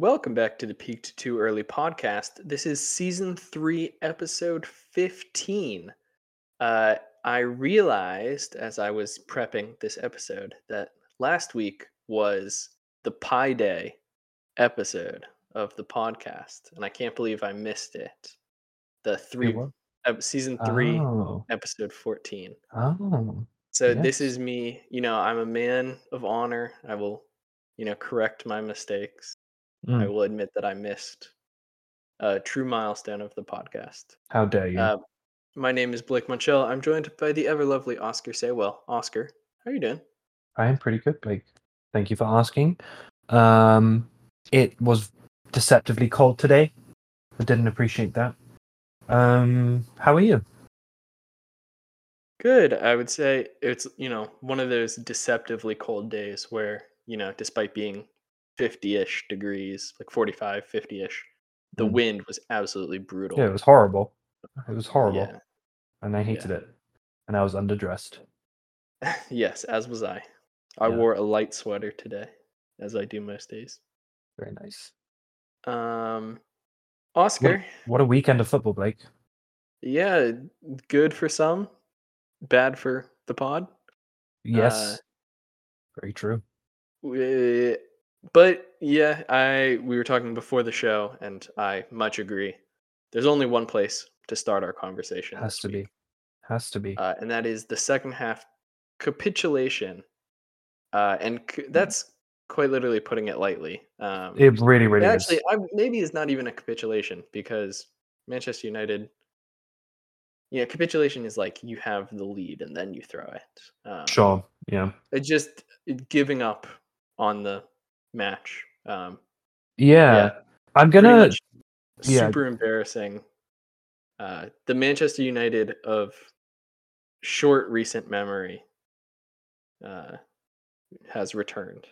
Welcome back to the Peaked Too Early podcast. This is season three, episode 15. Uh, I realized as I was prepping this episode that last week was the Pi Day episode of the podcast, and I can't believe I missed it. The three, ep- season three, Oh, episode 14. oh, So this is me, you know, I'm a man of honor. I will, you know, correct my mistakes. I Mm, will admit that I missed a true milestone of the podcast. how dare you? Uh, my name is Blake Monchel. I'm joined by the ever lovely Oscar Saywell. Oscar, how are you doing? I am pretty good, Blake. Thank you for asking. Um, it was deceptively cold today. I didn't appreciate that. Um, how are you? Good. I would say it's, you know, one of those deceptively cold days where, you know, despite being 50-ish degrees, like 45, 50-ish, the Mm. wind was absolutely brutal. Yeah, it was horrible. It was horrible, Yeah. and I hated it. And I was underdressed. yes, as was I. I Yeah. wore a light sweater today, as I do most days. Very nice. Um, Oscar, what a weekend of football, Blake. yeah, good for some, bad for the pod. Yes, very true. We- but yeah, I we were talking before the show, and I much agree. There's only one place to start our conversation. Has to week, be. Has to be. uh, and that is the second half capitulation. Uh, and c- that's quite literally putting it lightly. Um, It really, really actually, is. I, maybe it's not even a capitulation because Manchester United. Yeah, capitulation is like you have the lead and then you throw it. Um, Sure. Yeah. It just it giving up on the match. Um, Yeah. yeah, I'm gonna. Yeah. super embarrassing. Uh, the Manchester United of short recent memory uh, has returned.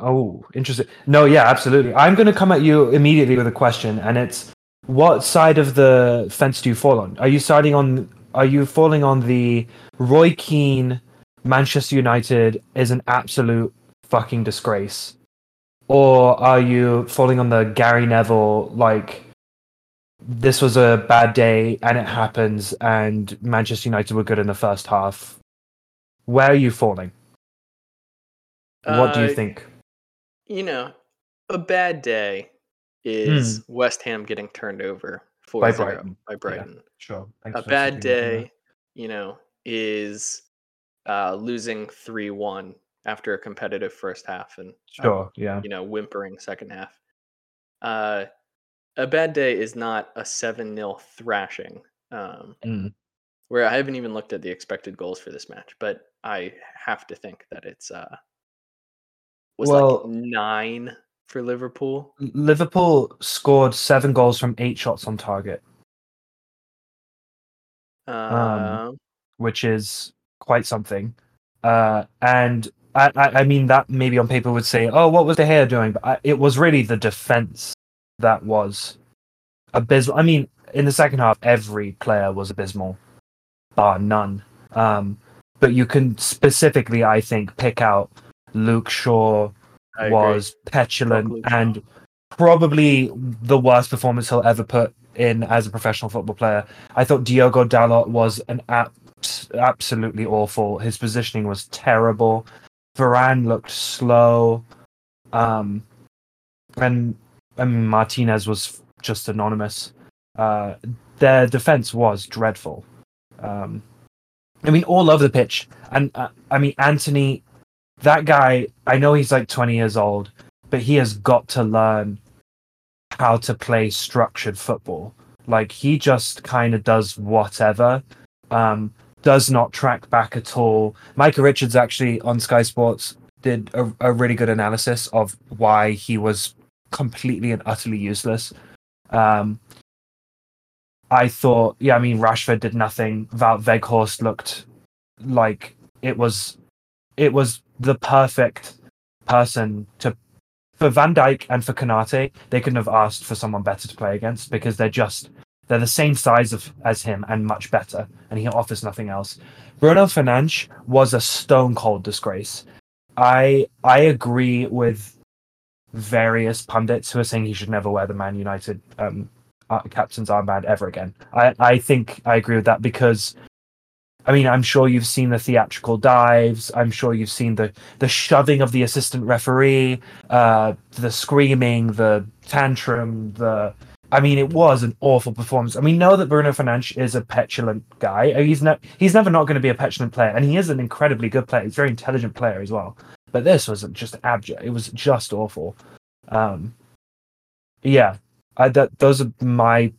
Oh, interesting. No, yeah, absolutely. I'm going to come at you immediately with a question, and it's what side of the fence do you fall on? Are you siding on? Are you falling on the Roy Keane Manchester United is an absolute fucking disgrace, or are you falling on the Gary Neville like? This was a bad day, and it happens, and Manchester United were good in the first half. Where are you falling? What do you Uh, think? You know, a bad day is West Ham getting turned over 4 Hmm. By Brighton, by Brighton. Sure. A bad day, you know, is uh, losing 3 1 after a competitive first half and, a, Sure. Yeah. you know, whimpering second half. Uh, a bad day is not a 7 0 thrashing. Um, Mm. where I haven't even looked at the expected goals for this match, but I have to think that it's uh was Well- like nine for Liverpool. Liverpool scored seven goals from eight shots on target, Um, which is quite something. Uh, and I, I, I mean that maybe on paper would say, "Oh, what was De Gea doing?" But I, it was really the defense that was abysmal. I mean, in the second half, every player was abysmal, bar none. Um, but you can specifically, I think, pick out Luke Shaw I agree. was petulant Luke and probably the worst performance he'll ever put in as a professional football player. I thought Diogo Dalot was an abs- absolutely awful. His positioning was terrible. Varane looked slow. Um, and Martinez was just anonymous. Uh, their defense was dreadful. Um, I mean, all over the pitch. And uh, I mean, Antony, that guy, I know he's like 20 years old, but he has got to learn how to play structured football. Like, he just kind of does whatever, um, does not track back at all. Micah Richards actually on Sky Sports did a, a really good analysis of why he was completely and utterly useless. Um, I thought, yeah, I mean, Rashford did nothing. Wout Weghorst looked like it was, it was the perfect person to for Van Dijk and for Konate. They couldn't have asked for someone better to play against because they're just they're the same size of as him and much better, and he offers nothing else. Bruno Fernandes was a stone cold disgrace. I I agree with various pundits who are saying he should never wear the Man United um, uh, captain's armband ever again. I, I think I agree with that because, I mean, I'm sure you've seen the theatrical dives. I'm sure you've seen the the shoving of the assistant referee, uh, the screaming, the tantrum, the. I mean, it was an awful performance. And we know that Bruno Fernandes is a petulant guy. Uh, he's not. He's never not going to be a petulant player, and he is an incredibly good player. He's a very intelligent player as well. But this was just abject. It was just awful. Um, yeah, I, that those are my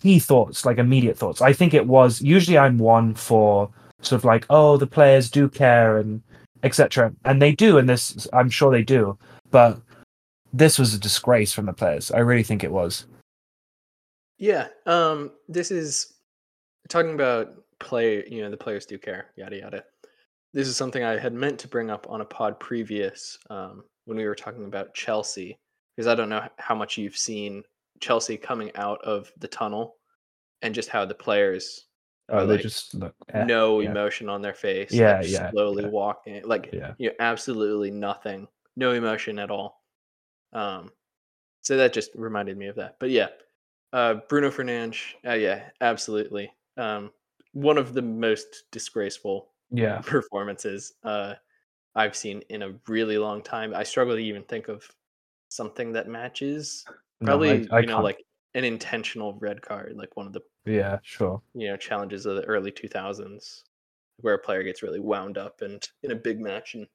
key thoughts, like immediate thoughts. I think it was usually I'm one for sort of like, oh, the players do care and etc. And they do, and this I'm sure they do. But this was a disgrace from the players. I really think it was. Yeah. Um. This is talking about play. You know, the players do care. Yada yada. This is something I had meant to bring up on a pod previous um, when we were talking about Chelsea, because I don't know how much you've seen Chelsea coming out of the tunnel and just how the players oh, they like, just look eh, no yeah. emotion on their face. Yeah, like yeah. Slowly yeah. walking, like yeah. you know, absolutely nothing, no emotion at all. Um, so that just reminded me of that. But yeah, uh, Bruno Fernandes, uh, yeah, absolutely. Um, one of the most disgraceful yeah performances uh, I've seen in a really long time. I struggle to even think of something that matches Probably, no, I, I you know, can't. like an intentional red card, like one of the yeah, sure, you know, challenges of the early 2000s, where a player gets really wound up and in a big match and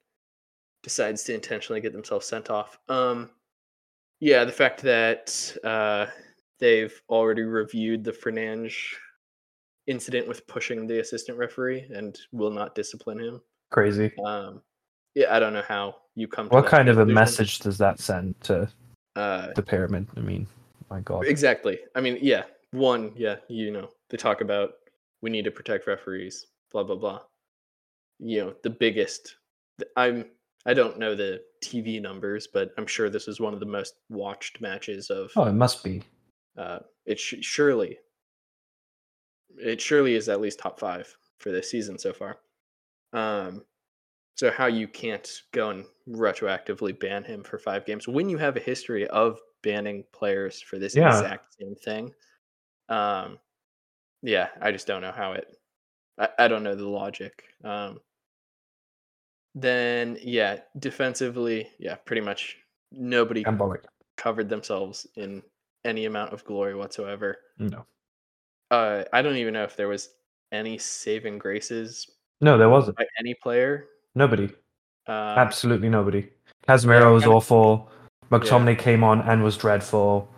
decides to intentionally get themselves sent off. Um, yeah, the fact that uh, they've already reviewed the Fernandes incident with pushing the assistant referee and will not discipline him. Crazy. Um, yeah, I don't know how you come. what kind conclusion. of a message does that send to uh, the pyramid. I mean, my God. Exactly. I mean, yeah. One, yeah, you know, they talk about we need to protect referees, blah blah blah. You know, the biggest. I'm. I don't know the TV numbers, but I'm sure this is one of the most watched matches of. Oh, it must be. Uh, it sh- surely. It surely is at least top five for this season so far. Um, so how you can't go and retroactively ban him for five games when you have a history of banning players for this yeah. exact same thing. Um, yeah, I just don't know how it. I, I don't know the logic. Um, then yeah, defensively, yeah, pretty much nobody covered themselves in any amount of glory whatsoever. No. Uh, I don't even know if there was any saving graces. No, there wasn't. Any player. Nobody. Um, Absolutely nobody. Casemiro yeah, was awful. McTominay yeah. came on and was dreadful.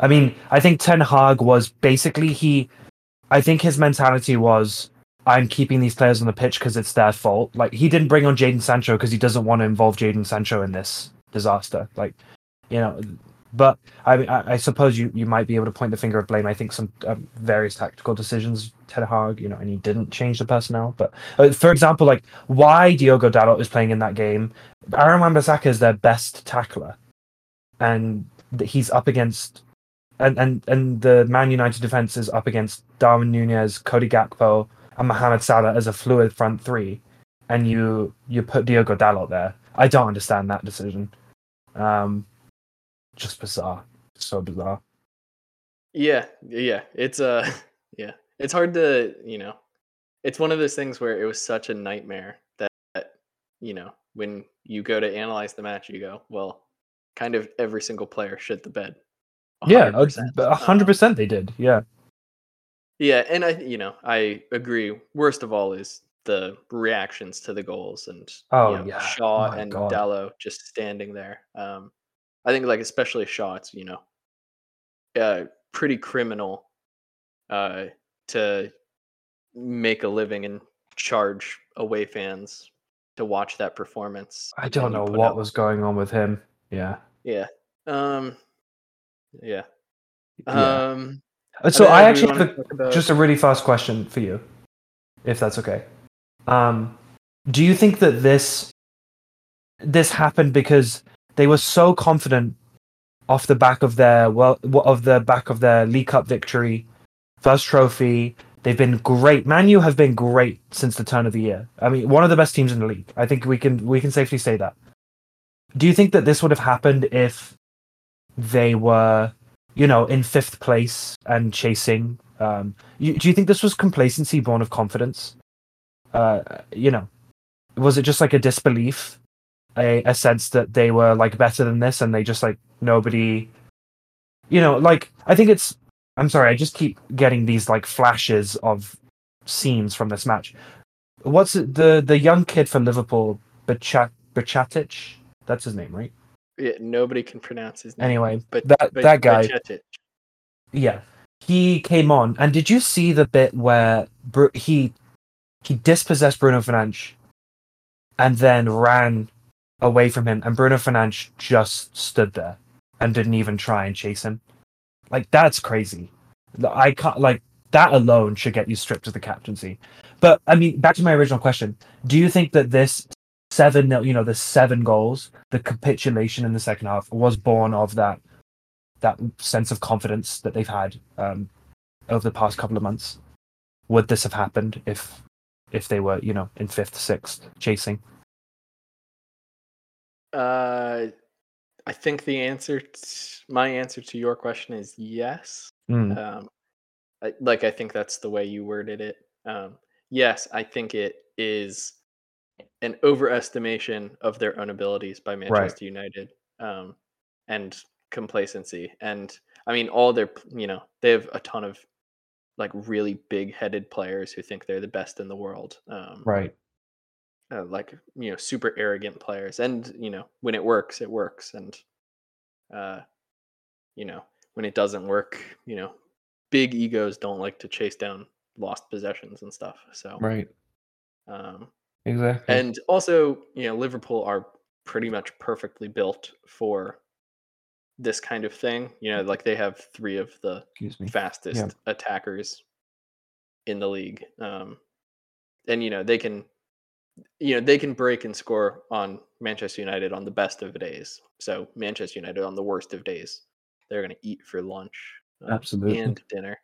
I mean, I think Ten Hag was basically he. I think his mentality was, I'm keeping these players on the pitch because it's their fault. Like he didn't bring on Jadon Sancho because he doesn't want to involve Jadon Sancho in this disaster. Like, you know, but I, I suppose you, you might be able to point the finger of blame. I think some um, various tactical decisions, Ten Hag, you know, and he didn't change the personnel. But uh, for example, like why Diogo Dalot is playing in that game, Aaron Wan-Bissaka is their best tackler, and he's up against, and and and the Man United defense is up against Darwin Nunez, Cody Gakpo, and Mohamed Salah as a fluid front three, and you you put Diogo Dalot there. I don't understand that decision. Um, just bizarre. So bizarre. Yeah, yeah. It's uh yeah. It's hard to, you know, it's one of those things where it was such a nightmare that, that you know, when you go to analyze the match, you go, well, kind of every single player shit the bed. 100%. Yeah, hundred um, percent they did. Yeah. Yeah, and I, you know, I agree. Worst of all is the reactions to the goals and oh you know, yeah, Shaw oh, and God. Just standing there. Um, I think like especially shots, you know, uh, pretty criminal uh, to make a living and charge away fans to watch that performance. I don't know what was going on with him. Yeah. Yeah. Um. Yeah. yeah. Um. So I, I actually have about... just a really fast question for you, if that's okay. Um, do you think that this this happened because they were so confident off the back of their well of the back of their League Cup victory, first trophy. They've been great. Manu have been great since the turn of the year. I mean, one of the best teams in the league. I think we can we can safely say that. do you think that this would have happened if they were, you know, in fifth place and chasing? Um, you, do you think this was complacency born of confidence? Uh, you know, was it just like a disbelief, a, a sense that they were like better than this, and they just like nobody, you know, like I think it's. I'm sorry, I just keep getting these like flashes of scenes from this match. What's it, the the young kid from Liverpool, Bachat Bachatic? That's his name, right? Yeah, nobody can pronounce his name. Anyway, but that but- that guy, yeah, he came on, and did you see the bit where Bru- he he dispossessed Bruno Fernandes, and then ran away from him, and Bruno Fernandes just stood there and didn't even try and chase him. Like that's crazy. I can't like that alone should get you stripped of the captaincy. But I mean, back to my original question: Do you think that this seven, you know, the seven goals, the capitulation in the second half, was born of that that sense of confidence that they've had um, over the past couple of months? Would this have happened if if they were, you know, in fifth, sixth, chasing? Uh, I think the answer, t- my answer to your question is yes. Mm, Um, I, like I think that's the way you worded it. Um, yes, I think it is an overestimation of their own abilities by Manchester United, um, and complacency. And I mean, all their, you know, they have a ton of like really big-headed players who think they're the best in the world. Um, right. Uh, like you know super arrogant players and you know when it works it works and uh you know when it doesn't work you know big egos don't like to chase down lost possessions and stuff so Right. um Exactly. and also you know liverpool are pretty much perfectly built for this kind of thing you know like they have three of the fastest attackers in the league. Um, and you know they can, you know they can break and score on Manchester United on the best of days. So Manchester United on the worst of days, they're going to eat for lunch, uh, Absolutely. and dinner.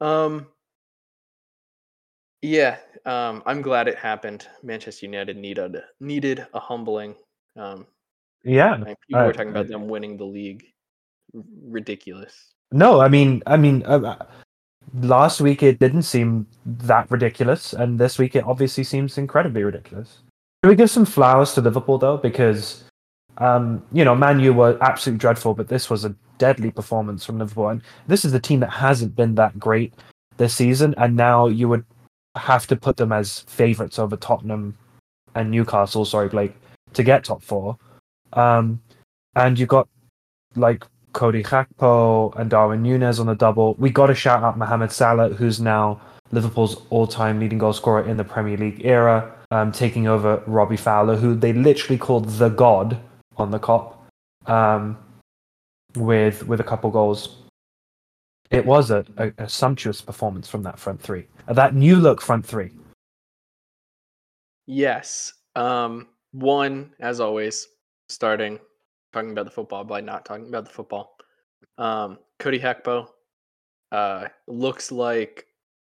Um. Yeah, um, I'm glad it happened. Manchester United needed needed a humbling. Um, Yeah. People were talking about them winning the league. R- ridiculous. No, I mean, I mean, last week it didn't seem that ridiculous, and this week it obviously seems incredibly ridiculous. Can we give some flowers to Liverpool though, because um, you know, Man U were absolutely dreadful, but this was a deadly performance from Liverpool, and this is the team that hasn't been that great this season, and now you would have to put them as favourites over Tottenham and Newcastle. Sorry, Blake, to get top four. Um, and you got like Cody Gakpo and Darwin Nunez on the double. We got to shout out Mohamed Salah, who's now Liverpool's all-time leading goal scorer in the Premier League era, um, taking over Robbie Fowler, who they literally called the God on the Kop, um, with with a couple goals. It was a, a, a sumptuous performance from that front three, uh, that new look front three. Yes. Um, one, as always, starting talking about the football by not talking about the football. Um, Cody Gakpo uh, looks like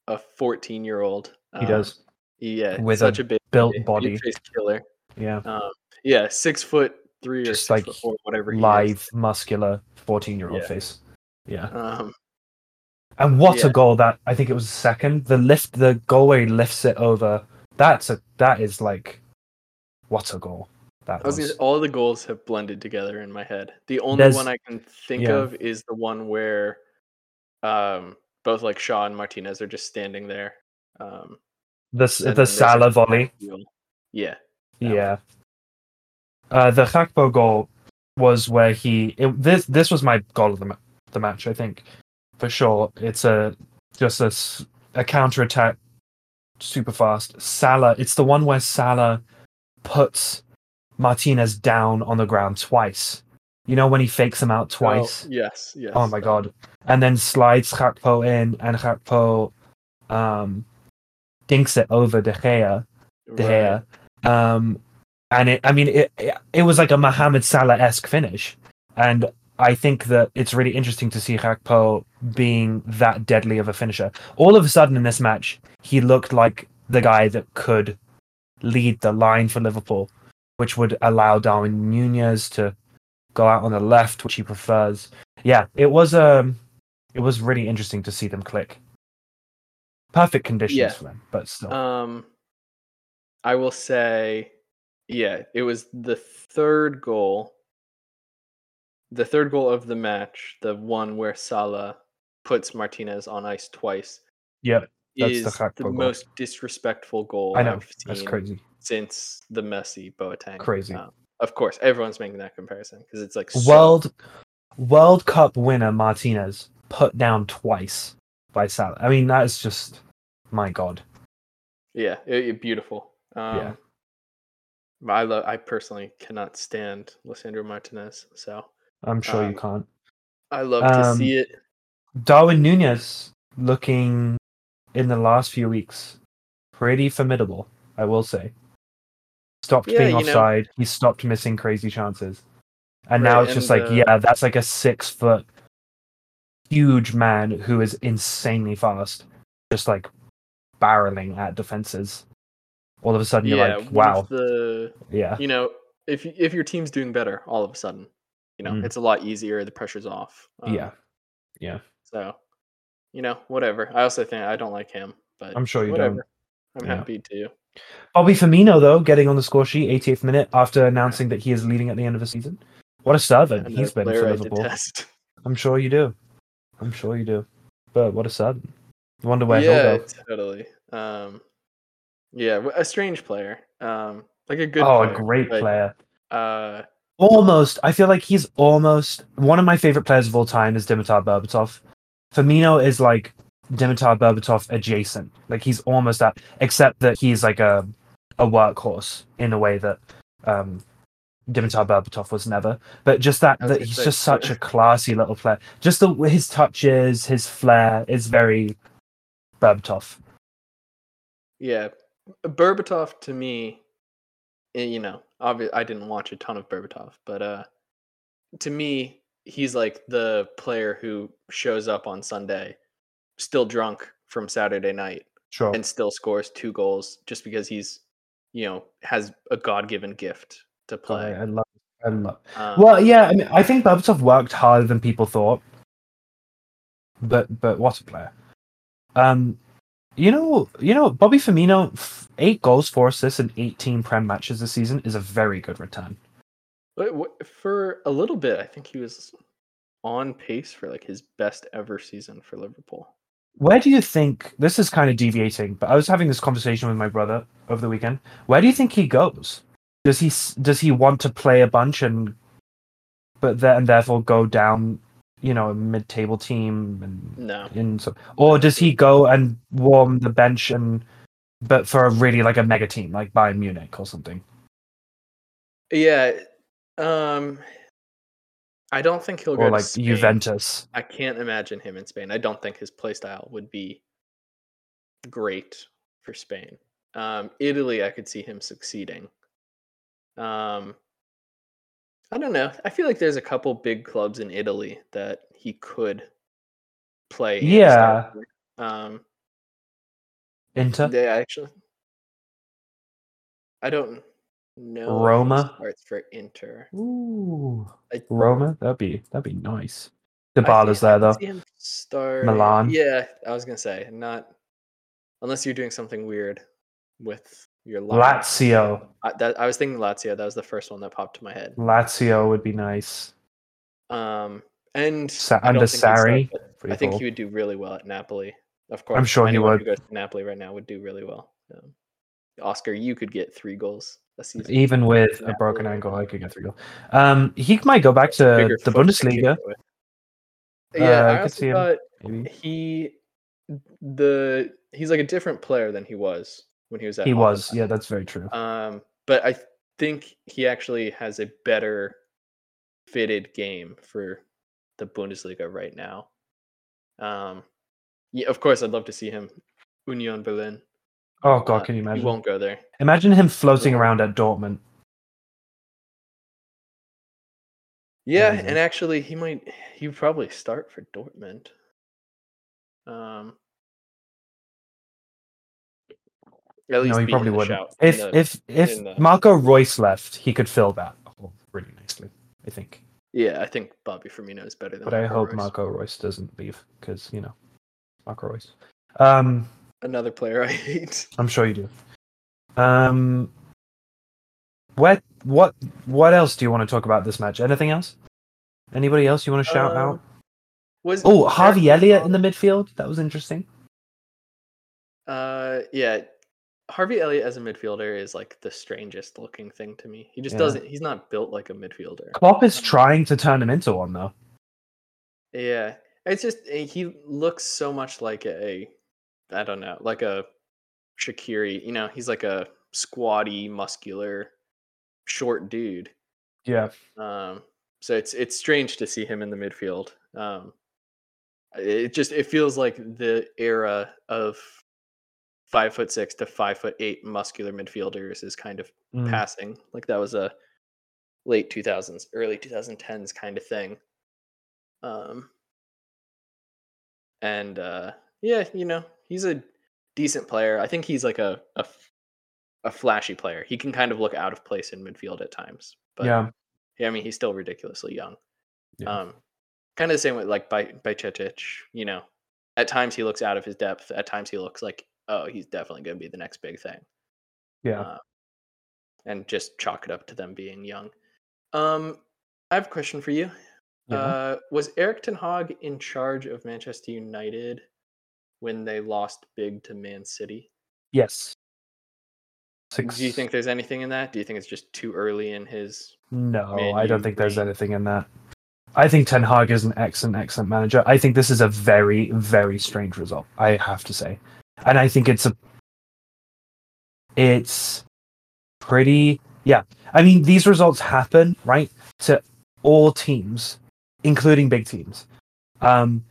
a 14 year old. He does Yeah, With such a a, big built body. face killer. yeah, Um, yeah, six foot three or Just six like foot four, whatever. he is. lithe, muscular, fourteen-year-old Yeah. face. Yeah. Um, And what Yeah. a goal that I think it was second. The lift, the goal where he lifts it over. That's a that is like, what a goal that I was was. all the goals have blended together in my head. The only There's- one I can think yeah. of is the one where um, both like Shaw and Martinez are just standing there. Um, the Salah volley. Yeah. Yeah. Uh, the Gakpo goal was where he. It, this this was my goal of the ma- the match. I think for sure. It's a just a, a counter attack, super fast. Salah. It's the one where Salah puts Martinez down on the ground twice. You know when he fakes him out Oh, twice. yes. Yes. Oh my god! And then slides Gakpo in, and Gakpo um, dinks it over De Gea. De Right. Gea. Um, and it, I mean, it, it, it was like a Mohamed Salah esque finish. And I think that it's really interesting to see Gakpo being that deadly of a finisher. All of a sudden in this match, he looked like the guy that could lead the line for Liverpool. Which would allow Darwin Nunez to go out on the left, which he prefers. Yeah, it was um, it was really interesting to see them click. Perfect conditions Yeah. for them, but still. Um, I will say, yeah, it was the third goal. The third goal of the match, the one where Salah puts Martinez on ice twice, yep, That's the is the, goal. most disrespectful goal I know I've that's crazy. Since the Messi Boateng. Crazy. Um, of course, everyone's making that comparison because it's like so- World World Cup winner Martinez put down twice by Salah. I mean, that is just my god. Yeah, it, it- beautiful. Um, Yeah. I love. I personally cannot stand Lisandro Martinez, so I'm sure Um, you can't. I love to Um, see it. Darwin Nunez looking in the last few weeks pretty formidable, I will say. Stopped Yeah, being you know- offside. He stopped missing crazy chances. And now Right, it's just like, uh, yeah, that's like a six foot huge man who is insanely fast, just like barreling at defenses. All of a sudden, you're like, wow, the yeah, you know if if your team's doing better, all of a sudden, you know Mm. it's a lot easier. The pressure's off. um, yeah, yeah. So, you know, whatever. I also think I don't like him, but I'm sure you whatever. don't. I'm Yeah. happy to. Bobby Firmino, though, getting on the score sheet, 88th minute, after announcing that he is leaving at the end of the season. What a servant he's been for Liverpool. I'm sure you do. I'm sure you do. But what a servant. Wonder where yeah, he'll go. totally. Um, yeah, a strange player. Um, like a good. oh, player, a great but, player. Uh, Almost. I feel like he's almost one of my favorite players of all time is Dimitar Berbatov. Firmino is like Dimitar Berbatov adjacent. Like he's almost that, except that he's like a a workhorse in a way that um Dimitar Berbatov was never. But just that that he's say, just such a classy little player. Just the his touches, his flair is very Berbatov. yeah, Berbatov to me, eh, you know, obviously I didn't watch a ton of Berbatov, but uh, to me, he's like the player who shows up on Sunday, still drunk from Saturday night, Sure. and still scores two goals just because he's, you know, has a God given gift to play. I love I love Um, Well, yeah, I mean, I think Berbatov worked harder than people thought, but but what a player! Um, you know, you know, Bobby Firmino, eight goals, four assists, in eighteen Prem matches this season is a very good return. For a little bit, I think he was on pace for like his best ever season for Liverpool. Where do you think this is kind of deviating? But I was having this conversation with my brother over the weekend. Where do you think he goes? Does he does he want to play a bunch and, but then and therefore go down, you know, a mid-table team and No, in so, or does he go and warm the bench and but for a really like a mega team like Bayern Munich or something? yeah, um, I don't think he'll go Or to like. Juventus? I can't imagine him in Spain. I don't think his playstyle would be great for Spain. Um, Italy, I could see him succeeding. Um, I don't know. I feel like there's a couple big clubs in Italy that he could play. Yeah. Um, Inter? They actually. I don't he Roma? starts for Inter. Ooh, I, Roma? That'd be that'd be nice. Dybala's think there though. start Milan? Yeah, I was gonna say not unless you're doing something weird with your line. Lazio. I, that, I was thinking Lazio. That was the first one that popped to my head. Lazio would be nice. Um, and Sa- under think Sarri? I think cool. he would do really well at Napoli. Of course, I'm sure he anyone would. Who goes to Napoli right now would do really well. Um, Oscar, you could get three goals. Even with a broken ankle. I could get three goals. Um, he might go back to Bigger the foot to kick Bundesliga. it with. Uh, Yeah, I I could see him. Maybe he the he's like a different player than he was when he was at he was. Hoffenheim. Yeah, that's very true. Um, but I think he actually has a better fitted game for the Bundesliga right now. Um, yeah, of course, I'd love to see him Union Berlin. Oh god, uh, can you imagine? He imagine? won't go there. Imagine him floating around at Dortmund. Yeah, Amazing. and actually, he might. He would probably start for Dortmund. Um, At least no, he probably wouldn't. If the- if if in the- Marco Reus left, he could fill that hole really nicely. I think. yeah, I think Bobby Firmino is better than. But I hope Reus. Marco Reus doesn't leave because you know, Marco Reus. Um, Another player I hate. I'm sure you do. Um, what what what else do you want to talk about this match? Anything else? Anybody else you want to shout Um, out? Was Oh, Harvey Elliott in the midfield. That was interesting. Uh, yeah, Harvey Elliott as a midfielder is like the strangest looking thing to me. He just Yeah. doesn't. He's not built like a midfielder. Klopp is trying to turn him into one though. Yeah, it's just eh, he looks so much like a, I don't know, like a Shaqiri. You know, he's like a squatty, muscular, short dude. Yeah. Um, so it's it's strange to see him in the midfield. Um, it just it feels like the era of five foot six to five foot eight muscular midfielders is kind of Mm. passing. Like that was a late two thousands, early two thousand tens kind of thing. Um, and uh, yeah, you know, he's a decent player. I think he's like a a flashy player. He can kind of look out of place in midfield at times. But yeah. yeah, I mean, he's still ridiculously young. Yeah. Um, kind of the same with like by by Bajcetic, you know, at times he looks out of his depth. At times he looks like, oh, he's definitely going to be the next big thing. Yeah. Uh, and just chalk it up to them being young. Um, I have a question for you. Yeah. Uh, was Erik Ten Hag in charge of Manchester United when they lost big to Man City? yes. Six. Do you think there's anything in that? Do you think it's just too early in his? No, I don't think there's anything in that. I think Ten Hag is an excellent, excellent manager. I think this is a very, very strange result. I have to say, and I think it's a, it's pretty. Yeah, I mean these results happen right to all teams, including big teams, um,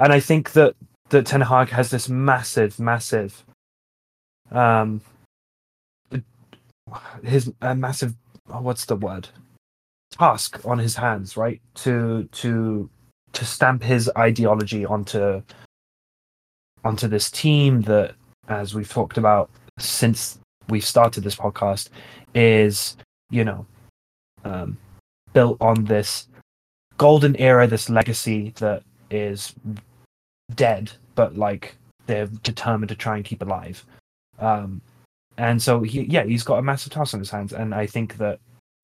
and I think that that Ten Hag has this massive, massive, um, his a massive oh, what's the word? Task on his hands right? To to to stamp his ideology onto onto this team that as we've talked about since we've started this podcast is you know um built on this golden era this legacy that is dead but like they're determined to try and keep alive. Um and so he yeah he's got a massive task on his hands and i think that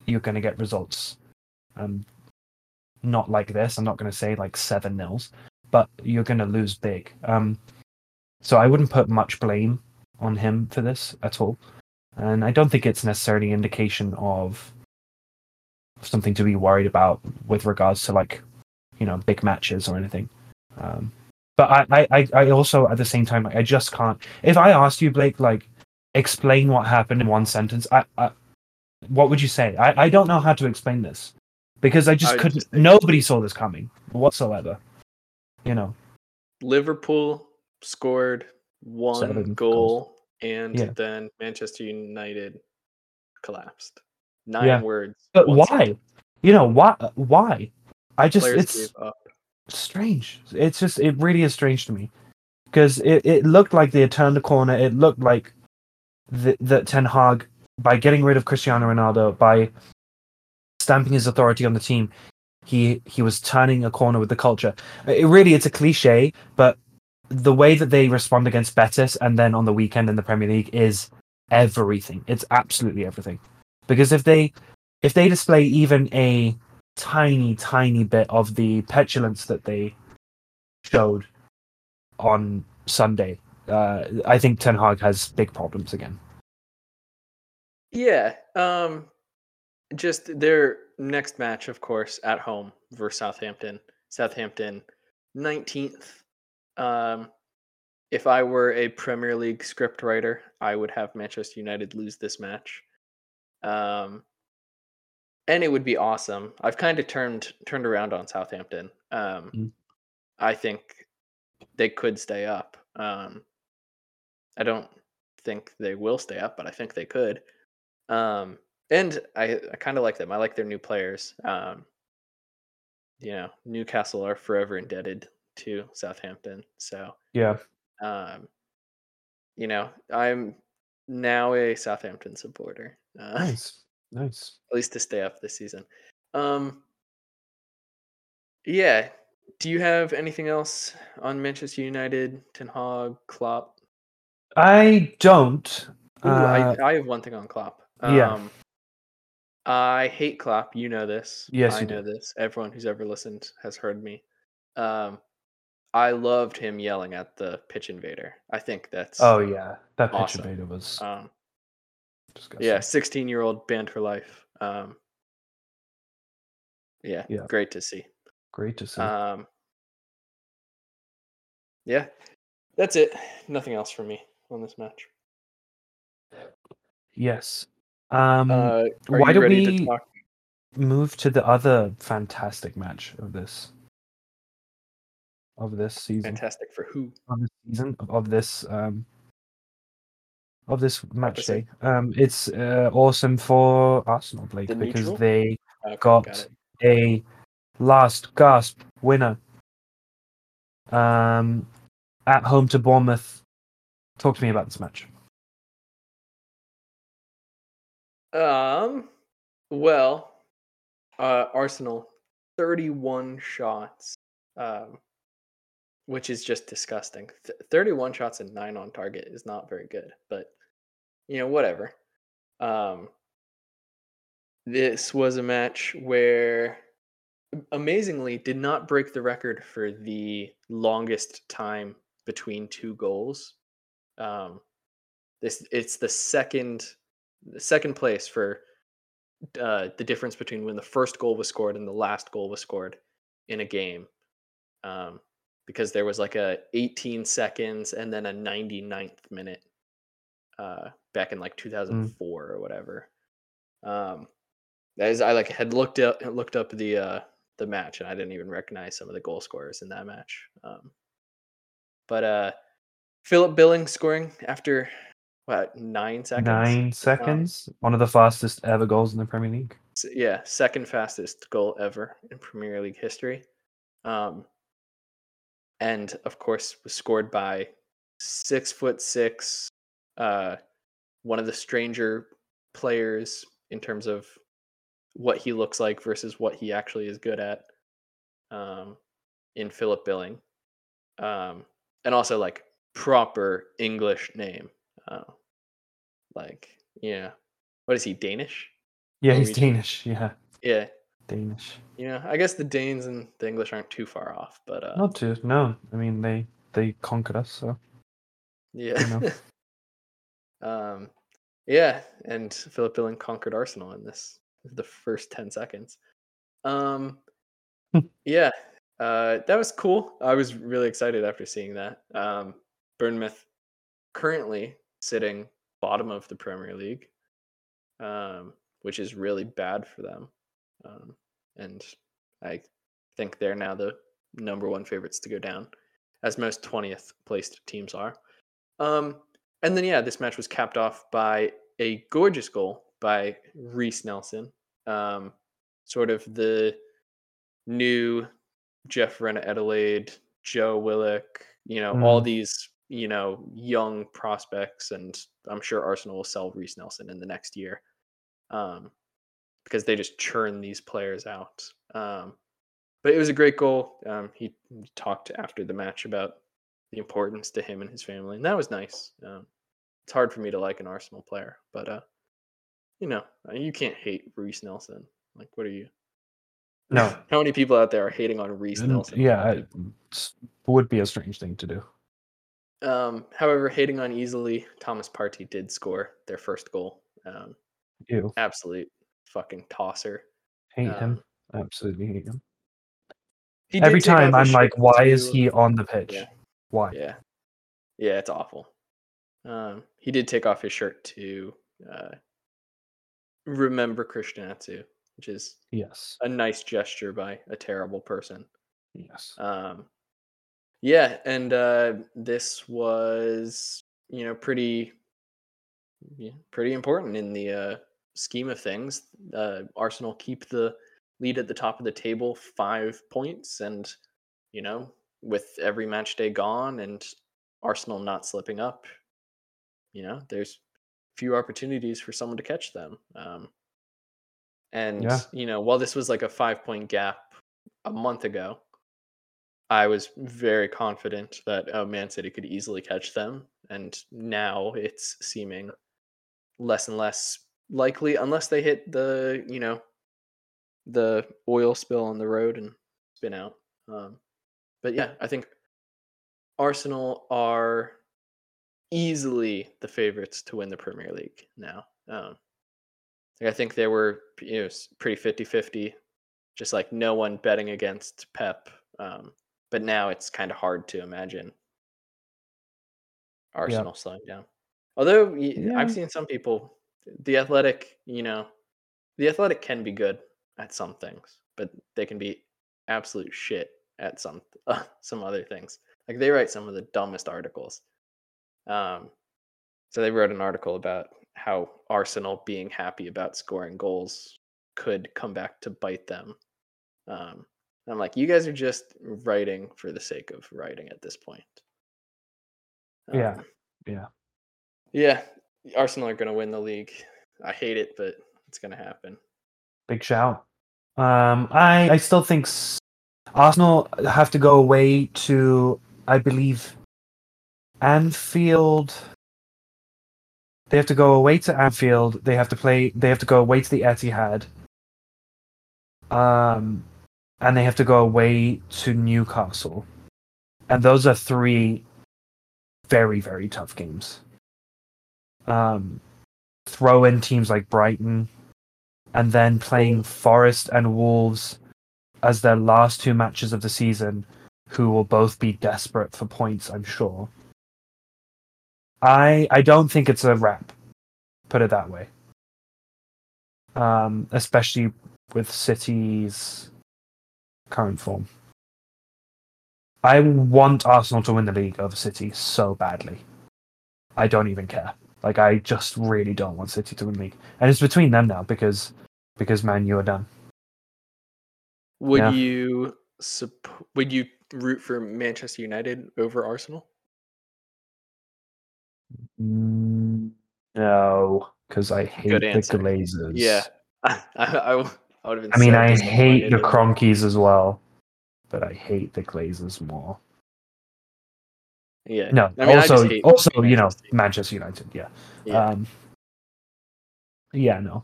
you're going to get results um not like this. I'm not going to say like seven nils but you're going to lose big. Um so i wouldn't put much blame on him for this at all. And i don't think it's necessarily an indication of something to be worried about with regards to like you know big matches or anything. Um but I, I I- also at the same time I just can't. If I asked you, Blake, like explain what happened in one sentence, I, I what would you say? I, I don't know how to explain this because I just I couldn't. just nobody saw this coming whatsoever. You know, Liverpool scored one Seven goal, and Yeah. then Manchester United collapsed. Nine Yeah. words. but why? sentence. You know why? Why? I just Players it's gave up. Strange. It's just it really is strange to me because it, it looked like they had turned the corner. It looked like the, that Ten Hag, by getting rid of Cristiano Ronaldo, by stamping his authority on the team, he he was turning a corner with the culture. It really it's a cliche, but the way that they respond against Betis and then on the weekend in the Premier League is everything. It's absolutely everything. Because if they if they display even a tiny, tiny bit of the petulance that they showed on Sunday, uh, I think Ten Hag has big problems again. Yeah. Um just their next match, of course, at home versus Southampton. Southampton 19th. Um if I were a Premier League script writer, I would have Manchester United lose this match. Um and it would be awesome. I've kind of turned turned around on Southampton. Um Mm. I think they could stay up. Um I don't think they will stay up, but I think they could. Um, and I, I kind of like them. I like their new players. Um, you know, Newcastle are forever indebted to Southampton. So, Yeah, um, you know, I'm now a Southampton supporter. Uh, Nice, nice. at least to stay up this season. Um, yeah. Do you have anything else on Manchester United, Ten Hag, Klopp? I don't. Ooh, uh, I, I have one thing on Klopp. yeah. Um, I hate Klopp. You know this. Yes, I know do. this. Everyone who's ever listened has heard me. Um, I loved him yelling at the pitch invader. I think that's Oh yeah, that pitch Awesome. invader was um, disgusting. yeah, sixteen year old banned for life. Um, yeah, Yeah. great to see. great to see. Um, yeah, that's it. Nothing else for me on this match. yes. Um, Uh, why don't we- to move to the other fantastic match of this of this season. Fantastic for who? Of this season of, of this um of this match day. Um, it's uh, awesome for Arsenal, Blake, The because neutral? they Okay, got got a last gasp winner. Um, at home to Bournemouth. Talk to me about this match. Um, well, uh, Arsenal, 31 shots, um, which is just disgusting. Th- 31 shots and nine on target is not very good, but you know, whatever. Um, this was a match where amazingly did not break the record for the longest time between two goals. Um, this it's the second second place for uh, the difference between when the first goal was scored and the last goal was scored in a game. Um, because there was like a 18 seconds and then a 99th minute uh, back in like 2004 or whatever. Um, is, I like had looked up looked up the uh, the match and I didn't even recognize some of the goal scorers in that match. Um, but uh, Philip Billing scoring after what nine seconds? Nine seconds. One of the fastest ever goals in the Premier League. Yeah, second fastest goal ever in Premier League history. Um, and of course, was scored by six foot six, uh, one of the stranger players in terms of what he looks like versus what he actually is good at. Um, in Philip Billing, um, and also like proper English name, uh, like yeah, what is he Danish? Yeah, he's Danish. Yeah, Yeah, Danish. you know, I guess the Danes and the English aren't too far off, but uh, Not too. No, I mean they they conquered us. So yeah, know. um, yeah, and Philip Billing conquered Arsenal in this the first ten seconds. Um, Hmm. yeah, uh, that was cool. I was really excited after seeing that. Um, Bournemouth currently sitting bottom of the Premier League, um, which is really bad for them. Um, and I think they're now the number one favorites to go down, as most 20th placed teams are. Um, and then, yeah, this match was capped off by a gorgeous goal by Reiss Nelson, um, sort of the new Jeff Reine-Adelaide, Joe Willock, you know, all Mm. these, you know, young prospects. And I'm sure Arsenal will sell Reiss Nelson in the next year um, because they just churn these players out. Um, but it was a great goal. Um, he talked after the match about the importance to him and his family, and that was nice. Um, it's hard for me to like an Arsenal player, but uh, you know, uh, you can't hate Reiss Nelson. Like, what are you? No. How many people out there are hating on Reiss Nelson? yeah, it would be a strange thing to do. Um, however, hating on easily, Thomas Partey did score their first goal. Um, Ew, absolute fucking tosser. hate Um, him. Absolutely hate him. Every time I'm like, why is he on the pitch? Yeah. Why? Yeah, yeah, it's awful. Um, he did take off his shirt to uh, remember Christian Atsu, which is Yes. a nice gesture by a terrible person. Yes. Um, yeah, and uh, this was you know pretty yeah, pretty important in the uh, scheme of things. Uh, Arsenal keep the lead at the top of the table, five points, and you know with every match day gone and Arsenal not slipping up, you know, there's few opportunities for someone to catch them. Um, and Yeah. you know, while this was like a five point gap a month ago, I was very confident that uh, Man City could easily catch them, and now it's seeming less and less likely unless they hit the you know the oil spill on the road and spin out. Um, but yeah, I think Arsenal are easily the favorites to win the Premier League now. Um, like, I think they were you know pretty 50-50, just like no one betting against Pep. Um, but now it's kind of hard to imagine Arsenal slowing down. Although Yeah. I've seen some people, the Athletic, you know, the Athletic can be good at some things, but they can be absolute shit at some uh, some other things. Like they write some of the dumbest articles. Um, so they wrote an article about how Arsenal being happy about scoring goals could come back to bite them. Um, I'm like, you guys are just writing for the sake of writing at this point. Yeah, Um, yeah. yeah. Arsenal are going to win the league. I hate it, but it's going to happen. Big shout. Um, I I still think Arsenal have to go away to I believe Anfield. They have to go away to Anfield. They have to play. They have to go away to the Etihad. Um, and they have to go away to Newcastle, and those are three very very tough games. Um, throw in teams like Brighton, and then playing Forest and Wolves as their last two matches of the season, who will both be desperate for points, I'm sure. I I don't think it's a wrap, put it that way. Um, especially with City's current form. I want Arsenal to win the league over City so badly. I don't even care. Like I just really don't want City to win league, and it's between them now because because Man U are done. Would Yeah. you supp- would you root for Manchester United over Arsenal? Mm, No, because I hate Good the answer. Glazers. Yeah, I, I, I would have been. I mean I hate the. Kroenkes as well, but I hate the Glazers more. Yeah. No, I mean, also also you know Manchester United. Manchester United. Yeah. Yeah. Um. Yeah. No.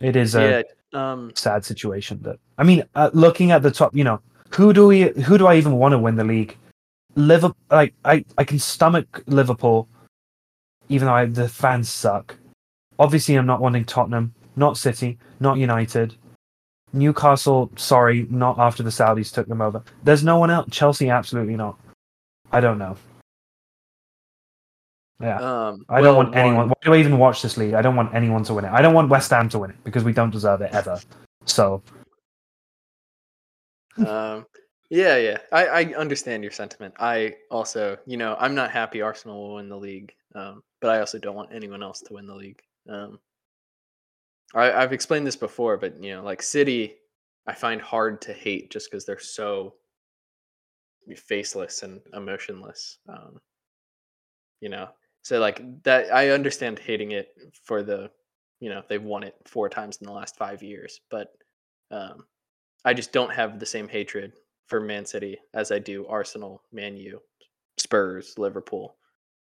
It is a yeah. Um. sad situation that I mean, uh, looking at the top, you know, who do we who do I even want to win the league? Liverpool, like I I can stomach Liverpool, even though I, the fans suck. Obviously, I'm not wanting Tottenham, not City, not United, Newcastle. Sorry, not after the Saudis took them over. There's no one else. Chelsea, absolutely not. I don't know. Yeah. Um. I well, don't want anyone. Why do I even watch this league? I don't want anyone to win it. I don't want West Ham to win it because we don't deserve it ever. So um. Yeah, yeah. I, I understand your sentiment. I also, you know, I'm not happy Arsenal will win the league, um, but I also don't want anyone else to win the league. Um, I, I've explained this before, but you know, like City, I find hard to hate just because they're so faceless and emotionless. Um, you know, so like that, I understand hating it for the, you know, they've won it four times in the last five years, but um, I just don't have the same hatred for Man City as I do Arsenal, Man U, Spurs, Liverpool,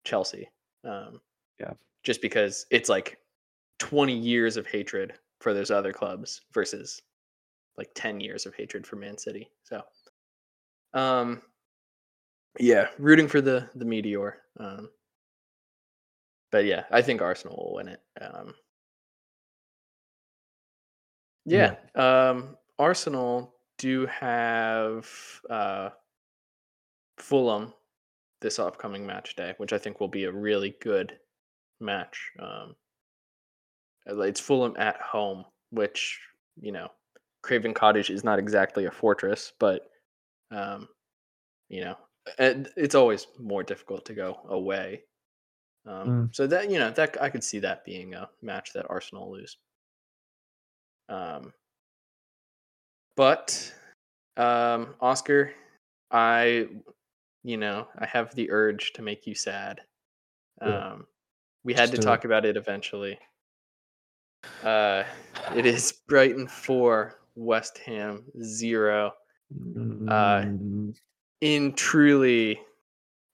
Chelsea. Um, Yeah. Just because it's like 20 years of hatred for those other clubs versus like 10 years of hatred for Man City. So, um, yeah, rooting for the the meteor. Um, but yeah, I think Arsenal will win it. Um, yeah, um, Arsenal do have uh, Fulham this upcoming match day, which I think will be a really good match. Um, uh, it's Fulham at home, which you know, Craven Cottage is not exactly a fortress, but um, you know, and it's always more difficult to go away. Um, So that you know that I could see that being a match that Arsenal lose. Um, but um, Oscar, I, you know, I have the urge to make you sad. Yeah. Um, We had Just to do it. talk about it eventually. Uh, it is Brighton four, West Ham zero. Uh, Mm, In truly,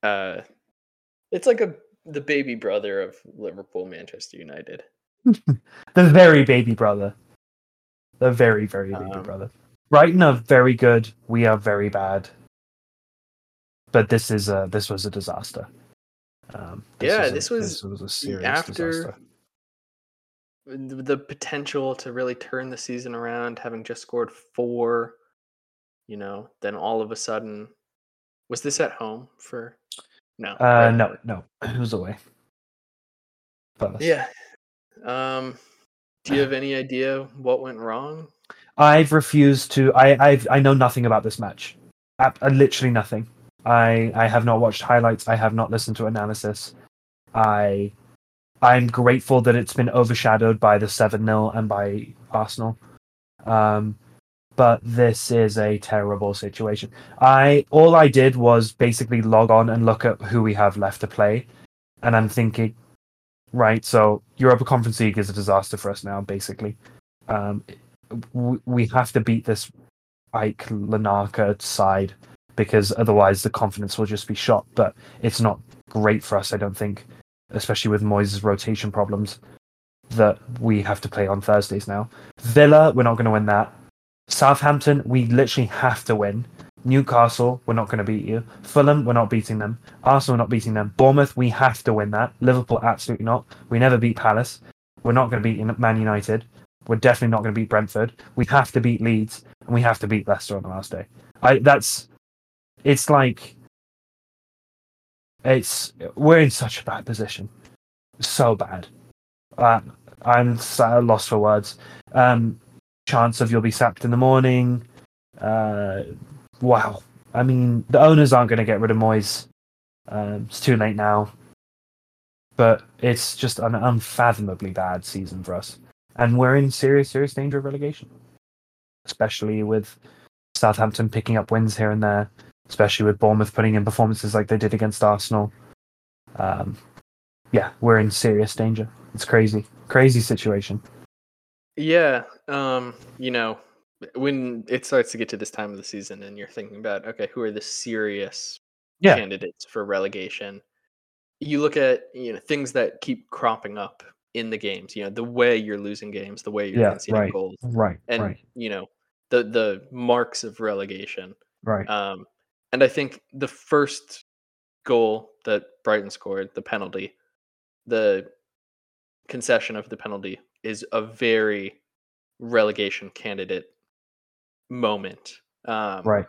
uh, it's like a the baby brother of Liverpool, Manchester United. the very baby brother. The very, very baby Um, brother. Brighton are very good. We are very bad. But this is a this was a disaster. Um, Yeah, was a- this was this was a serious after- disaster. the potential to really turn the season around, having just scored four, you know, then all of a sudden, was this at home for? No. Uh, right? no, no, it was away. Yeah. Um, do you have any idea what went wrong? I've refused to. I I've, I know nothing about this match. Ab- uh, literally nothing. I I have not watched highlights. I have not listened to analysis. I I'm grateful that it's been overshadowed by the seven 0 and by Arsenal. Um, but this is a terrible situation. I all I did was basically log on and look at who we have left to play, and I'm thinking, right, so Europa Conference League is a disaster for us now, basically. Um, we have to beat this AEK Larnaca side because otherwise the confidence will just be shot. But it's not great for us, I don't think, especially with Moyes' rotation problems that we have to play on Thursdays now. Villa, we're not going to win that. Southampton, we literally have to win. Newcastle, we're not going to beat you. Fulham, we're not beating them. Arsenal, we're not beating them. Bournemouth, we have to win that. Liverpool, absolutely not. We never beat Palace. We're not going to beat Man United. We're definitely not going to beat Brentford. We have to beat Leeds, and we have to beat Leicester on the last day. I that's it's like it's we're in such a bad position, so bad. Uh, I'm so lost for words. Um, chance of you'll be sacked in the morning. Uh, wow. I mean, the owners aren't going to get rid of Moyes. Um, it's too late now. But it's just an unfathomably bad season for us. And we're in serious, serious danger of relegation. Especially with Southampton picking up wins here and there. Especially with Bournemouth putting in performances like they did against Arsenal. Um, yeah, we're in serious danger. It's crazy. Crazy situation. Yeah. Um, you know, when it starts to get to this time of the season and you're thinking about, okay, who are the serious Yeah. candidates for relegation? You look at, you know, things that keep cropping up in the games, you know, the way you're losing games, the way you're Yeah, conceding right. goals, Right. and right. you know, the the marks of relegation. Right. Um, and I think the first goal that Brighton scored, the penalty, the concession of the penalty is a very relegation candidate moment. Um, right.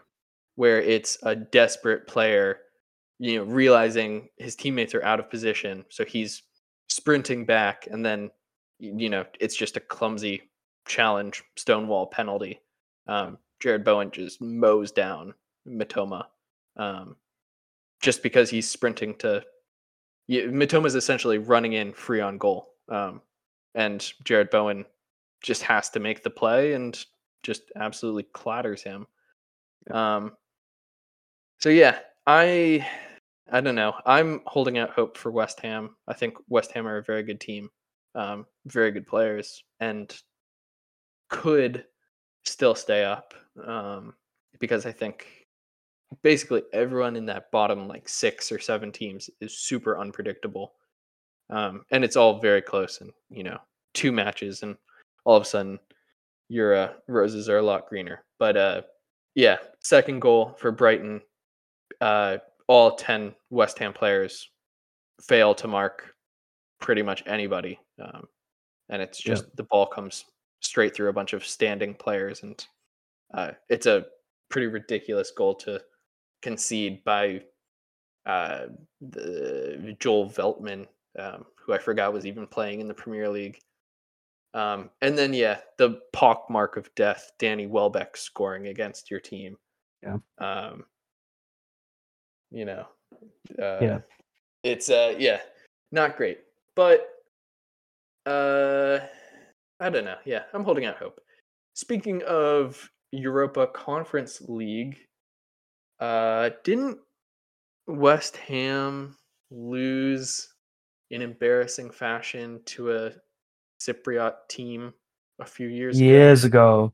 Where it's a desperate player, you know, realizing his teammates are out of position, so he's sprinting back, and then you know it's just a clumsy challenge stonewall penalty. Um, Jarrod Bowen just mows down Mitoma, um, just because he's sprinting to. Yeah, Mitoma's essentially running in free on goal, um, and Jarrod Bowen just has to make the play and just absolutely clatters him. Um, so yeah, I I don't know. I'm holding out hope for West Ham. I think West Ham are a very good team, um, very good players, and could still stay up um, because I think basically everyone in that bottom like six or seven teams is super unpredictable, um, and it's all very close. And you know, two matches, and all of a sudden your uh, roses are a lot greener. But uh, yeah, second goal for Brighton. Uh, all 10 West Ham players fail to mark pretty much anybody. Um, and it's Yeah. just the ball comes straight through a bunch of standing players. And uh, it's a pretty ridiculous goal to concede by uh, the Joel Veltman, um, who I forgot was even playing in the Premier League. Um, and then, yeah, the pock mark of death, Danny Welbeck scoring against your team. Yeah. Um, you know, uh, Yeah. it's uh, yeah, not great, but uh, I don't know. Yeah, I'm holding out hope. Speaking of Europa Conference League, uh, didn't West Ham lose in embarrassing fashion to a Cypriot team a few years ago. Years ago,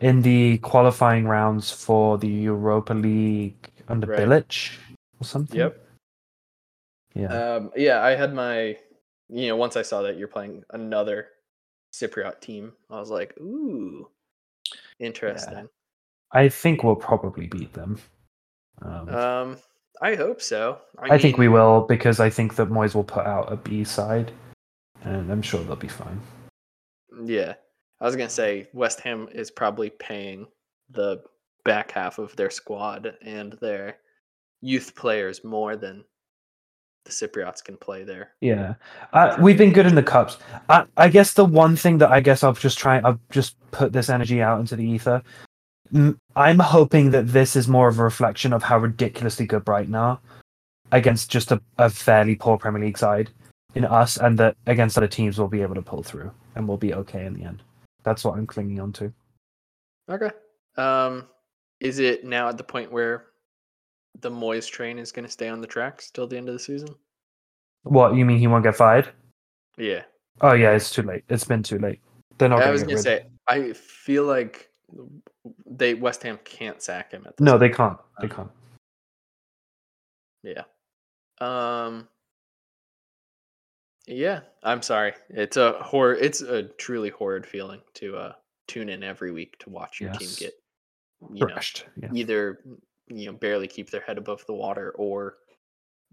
in the qualifying rounds for the Europa League under Right. Bilic or something. Yep. Yeah. Um, yeah, I had my, you know, once I saw that you're playing another Cypriot team, I was like, ooh, interesting. I think we'll probably beat them. Um, Um, I hope so. I, think we will because I think that Moyes will put out a B side, and I'm sure they'll be fine. Yeah, I was gonna say West Ham is probably paying the back half of their squad and their youth players more than the Cypriots can play there. Yeah, uh, we've been good in the cups. I, I guess the one thing that I guess I'll just try, I'll just put this energy out into the ether. I'm hoping that this is more of a reflection of how ridiculously good Brighton are against just a, a fairly poor Premier League side in us, and that against other teams we'll be able to pull through and we'll be okay in the end. That's what I'm clinging on to. Okay. Um, is it now at the point where the Moyes train is going to stay on the tracks till the end of the season? What you mean? He won't get fired? Yeah, Oh yeah, it's too late. It's been too late. They're not. I was gonna rid- say I feel like they West Ham can't sack him at this. No, they can't. They can't. Yeah. Um. Yeah, I'm sorry. It's a horror. It's a truly horrid feeling to uh tune in every week to watch your team get, you know, Yeah. either you know barely keep their head above the water or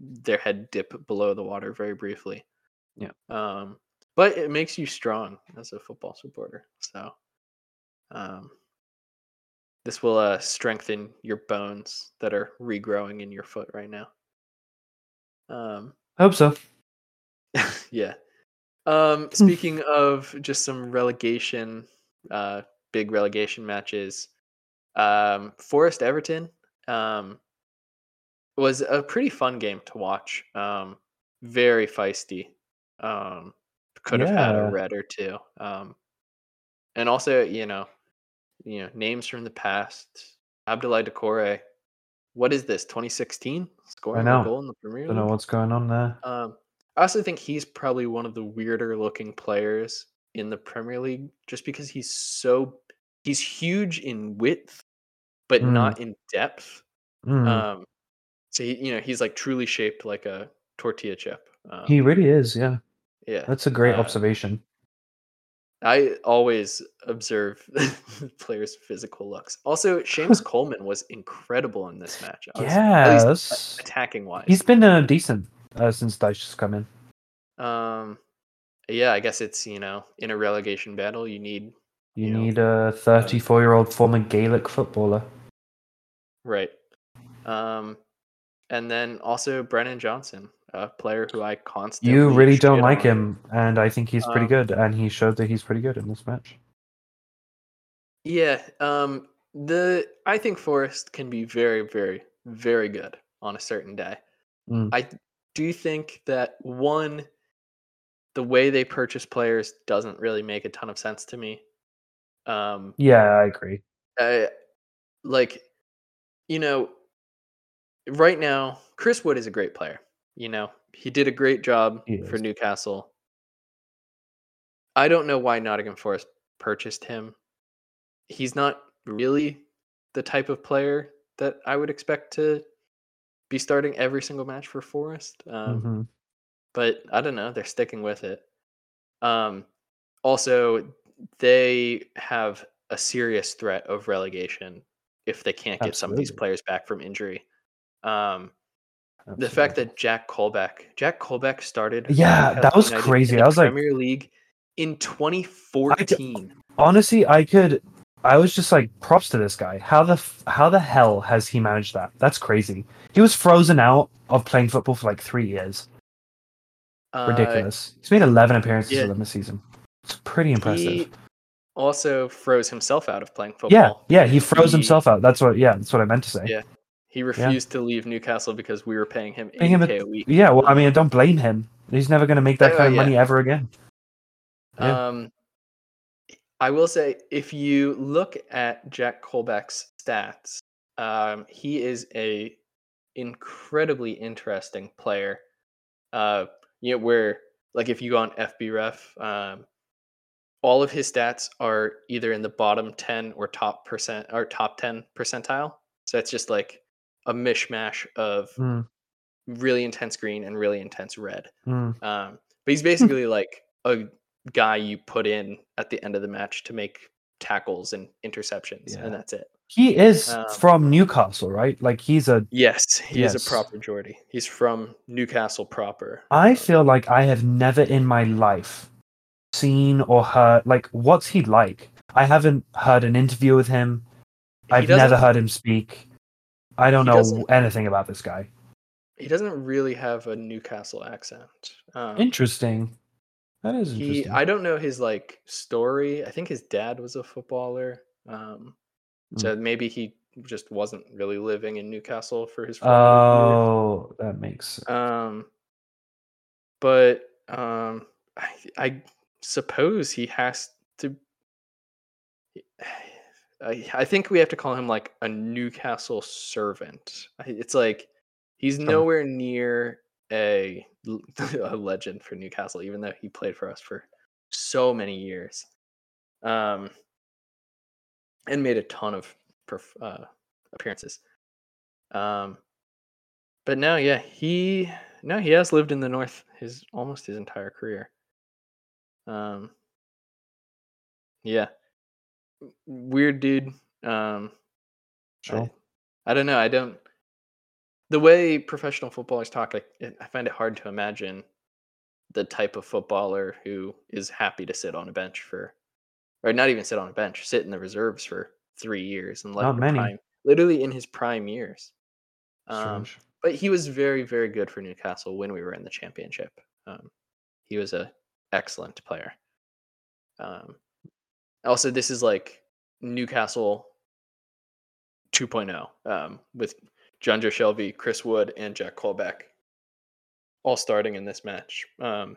their head dip below the water very briefly. Yeah. Um, but it makes you strong as a football supporter. So, um, this will uh strengthen your bones that are regrowing in your foot right now. Um, I hope so. yeah. Um, speaking of just some relegation, uh, big relegation matches, um, Forest Everton, um, was a pretty fun game to watch. Um, very feisty. Um, could have had a red or two. Um, and also, you know, you know, names from the past. Abdoulaye Doucouré. What is this? 2016 scoring a goal in the Premier League. I Don't know what's going on there. Um, I also think he's probably one of the weirder looking players in the Premier League, just because he's so he's huge in width, but Mm. not in depth. Mm, Um, so he, you know, he's like truly shaped like a tortilla chip. Um, he really is. Yeah, yeah, that's a great uh, observation. I always observe players' physical looks. Also, Seamus Coleman was incredible in this match. I Yes, attacking wise. he's been uh, decent uh, since Dyche just come in. Um, yeah, I guess it's you know in a relegation battle you need You You know, need a 34 year old former Gaelic footballer. right. Um, and then also Brennan Johnson, a player who I constantly You really don't like on. him, and I think he's pretty Um, good, and he showed that he's pretty good in this match. Yeah. Um, the I think Forest can be very, very, very good on a certain day. Mm. I do think that one, the way they purchase players doesn't really make a ton of sense to me. Um, Yeah, I agree. I, like, you know, right now, Chris Wood is a great player. You know, he did a great job for. Newcastle. I don't know why Nottingham Forest purchased him. He's not really the type of player that I would expect to be starting every single match for Forest. Um, Mhm. but I don't know. They're sticking with it. Um, also, they have a serious threat of relegation if they can't get some of these players back from injury. Um, the fact that Jack Colback, Jack Colback started. Yeah, that was United crazy. I was like- Premier League in 2014. honestly, I could. I was just like, props to this guy. How the f- how the hell has he managed that? That's crazy. He was frozen out of playing football for like three years. Uh, Ridiculous. He's made eleven appearances yeah. them this season. It's pretty impressive. He also froze himself out of playing football. yeah, yeah. He froze He- himself out. That's what. Yeah, that's what I meant to say. Yeah. He refused to leave Newcastle because we were paying him Paying him 80k a- a week. Yeah, well, I mean, I don't blame him. He's never going to make that Oh, kind of yeah. money ever again. Yeah. Um, I will say, if you look at Jack Colback's stats, um, he is a incredibly interesting player. Uh, you know, where like if you go on FBref, um, all of his stats are either in the bottom 10 or top percent or top 10 percentile. So it's just like a mishmash of Mm, really intense green and really intense red. mm. Um, but he's basically like a guy you put in at the end of the match to make tackles and interceptions, Yeah. and that's it. He is Um, from Newcastle, right? Like he's a. Yes, he is a proper Geordie. He's from Newcastle proper. I feel like I have never in my life seen or heard like what's he like. I haven't heard an interview with him. I've never heard him speak. I don't know anything about this guy. He doesn't really have a Newcastle accent. Um, Interesting. That is he. I don't know his like story. I think his dad was a footballer. Um, Hmm. so maybe he just wasn't really living in Newcastle for his. years. oh, that makes sense. Um, but um, I, I suppose he has to. I, I think we have to call him like a Newcastle servant. It's like he's nowhere near a, a legend for Newcastle, even though he played for us for so many years, um, and made a ton of perf- uh, appearances. Um, but no, yeah, he no, he has lived in the north his almost his entire career. Um, yeah, weird dude. Um, Sure. I, I don't know. I don't. The way professional footballers talk, I, I find it hard to imagine the type of footballer who is happy to sit on a bench for, or not even sit on a bench, sit in the reserves for three years and like Not many. prime, literally in his prime years. Um, Strange. but he was very, very good for Newcastle when we were in the championship. Um, he was a excellent player. Um, also, this is like Newcastle 2.0 um, with Jonjo Shelvey, Chris Wood, and Jack Colback all starting in this match. Um,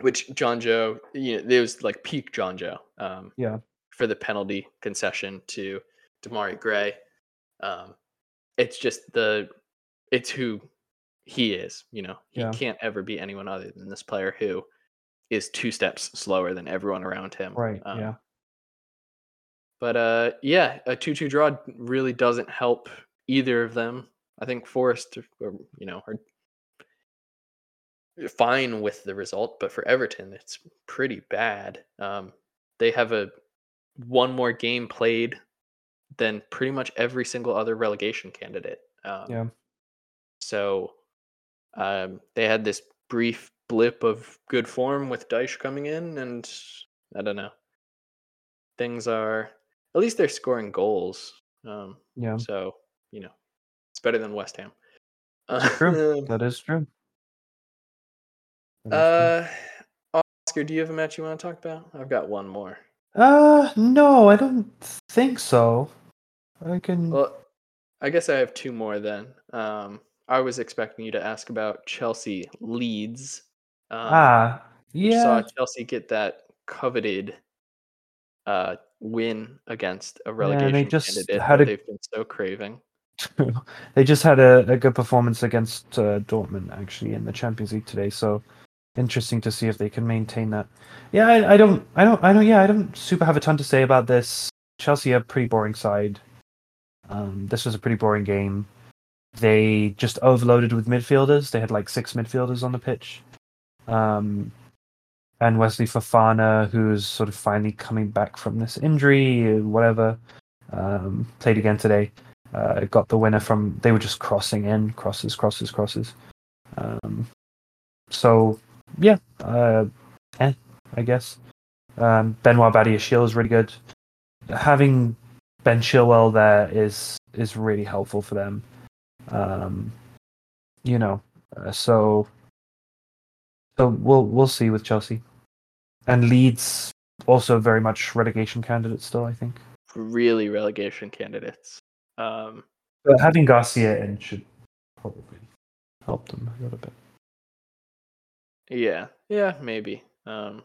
which Jonjo, you know, it was like peak Jonjo. Um, Yeah. For the penalty concession to Demarai Gray. Um, it's just the, it's who he is. You know, he Yeah. can't ever be anyone other than this player who is two steps slower than everyone around him. Right. Um, yeah. But uh, yeah, a two-two draw really doesn't help either of them. I think Forest, you know, are fine with the result, but for Everton, it's pretty bad. Um, they have a one more game played than pretty much every single other relegation candidate. Um, Yeah. So um, they had this brief blip of good form with Dyche coming in, and I don't know. Things are at least they're scoring goals. Um, Yeah. so you know, it's better than West Ham. True. That is true. That is true. uh, Oscar, do you have a match you want to talk about? I've got one more. Uh, no, I don't think so. I can. Well, I guess I have two more then. Um, I was expecting you to ask about Chelsea Leeds. Um, ah, you saw yeah. Chelsea get that coveted uh, win against a and relegation they just candidate had that a- they've been so craving. they just had a, a good performance against uh, Dortmund actually in the Champions League today. So interesting to see if they can maintain that. Yeah, I, I don't, I don't, I don't. Yeah, I don't super have a ton to say about this. Chelsea are a pretty boring side. Um, this was a pretty boring game. They just overloaded with midfielders. They had like six midfielders on the pitch. Um, and Wesley Fofana, who's sort of finally coming back from this injury, whatever, um, played again today uh, got the winner from they were just crossing in crosses crosses crosses. Um, so yeah uh, eh, i guess. Um, benoit badiashile is really good. Having ben chilwell there is is really helpful for them. Um, you know uh, so so we'll we'll see with chelsea and leeds also very much relegation candidates still i think Really relegation candidates. Um, But having Gracia in should probably help them a little bit. yeah, yeah, maybe. Um,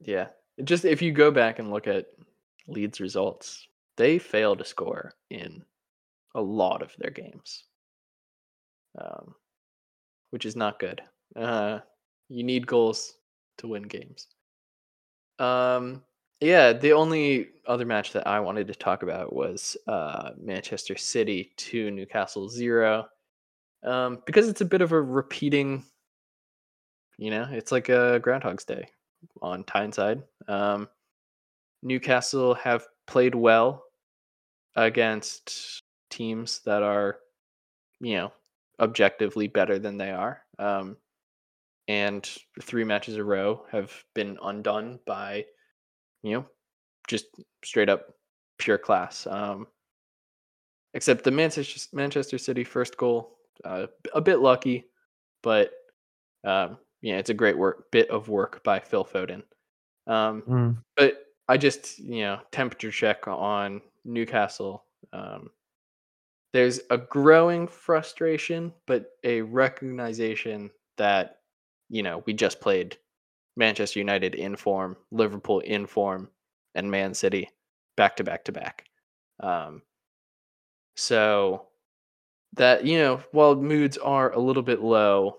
yeah, just if you go back and look at Leeds results, they fail to score in a lot of their games. Um, which is not good. Uh, you need goals to win games. Um, yeah, the only other match that I wanted to talk about was uh, Manchester City to Newcastle zero, um, because it's a bit of a repeating. You know, it's like a Groundhog's Day on Tyneside. Um, Newcastle have played well against teams that are, you know, objectively better than they are. Um, and three matches a row have been undone by, you know, just straight up pure class. Um, except the Manchester Manchester City first goal, uh, a bit lucky, but um, yeah, it's a great work bit of work by Phil Foden. Um, Mm. but I just you know temperature check on Newcastle. Um, there's a growing frustration, but a recognition that you know we just played Manchester United in form, Liverpool in form, and Man City back to back to back. Um, so that you know, while moods are a little bit low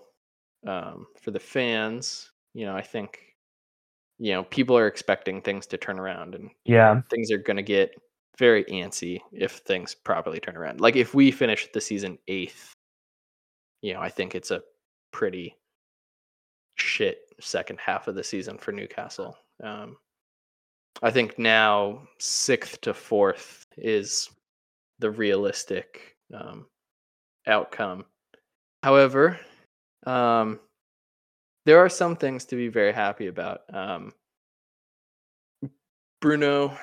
um, for the fans, you know, I think you know people are expecting things to turn around, and Yeah. things are going to get very antsy if things properly turn around. Like if we finish the season eighth, you know, I think it's a pretty shit second half of the season for Newcastle. Um, I think now sixth to fourth is the realistic um, outcome. However, um, there are some things to be very happy about. Um, Bruno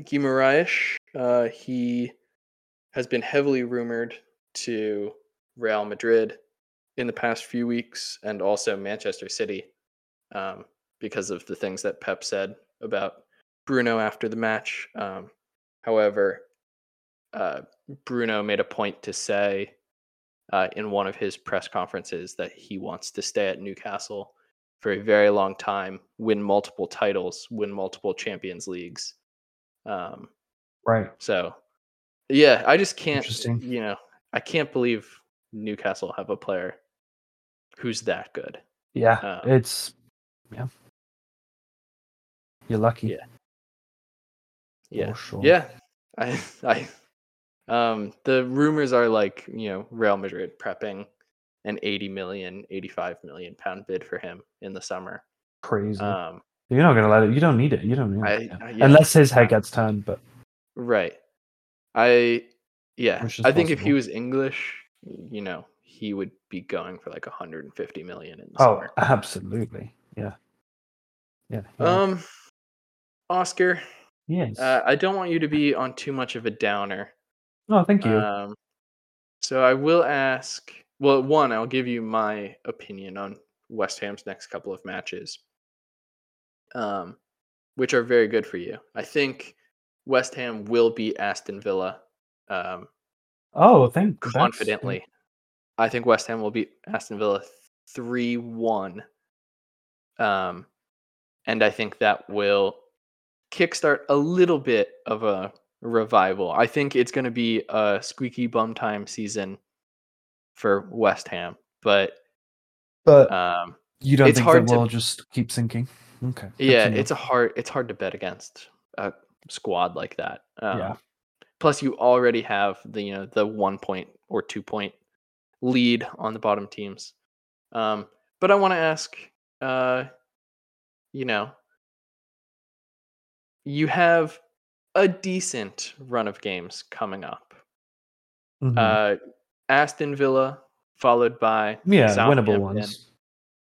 Guimaraes, uh, he has been heavily rumored to Real Madrid in the past few weeks and also Manchester City um, because of the things that Pep said about Bruno after the match. Um, however, uh, Bruno made a point to say uh, in one of his press conferences that he wants to stay at Newcastle for a very long time, win multiple titles, win multiple Champions Leagues. Um, Right. so, yeah, I just can't, you know, I can't believe Newcastle have a player who's that good. Yeah. Um, it's yeah. You're lucky. Yeah. Yeah. For sure. Yeah. I I um the rumors are like, you know, Real Madrid prepping an 80 million, 85 million pound bid for him in the summer. Crazy. Um You're not gonna let it. You don't need it. You don't need I- it. I- yeah. yeah. Unless his head gets turned, but right. I yeah, I think if he was English, you know, he would be going for like 150 million in the oh, summer. absolutely. Yeah. Yeah. yeah. Um Oscar, yes. uh, I don't want you to be on too much of a downer. oh, thank you. Um, so I will ask. Well, one, I'll give you my opinion on West Ham's next couple of matches, um, which are very good for you. I think West Ham will beat Aston Villa um, oh, thank that's- confidently. I think West Ham will beat Aston Villa three one, um, and I think that will kickstart a little bit of a revival. I think it's going to be a squeaky bum time season for West Ham, but But um, you don't it's think hard to- will just keep sinking? Okay. yeah, it's a hard it's hard to bet against a squad like that. Um, Yeah. Plus, you already have the you know the one point or two point lead on the bottom teams. Um, but I want to ask, uh, you know, you have a decent run of games coming up. Mhm. Uh, Aston Villa, followed by yeah, winnable ones.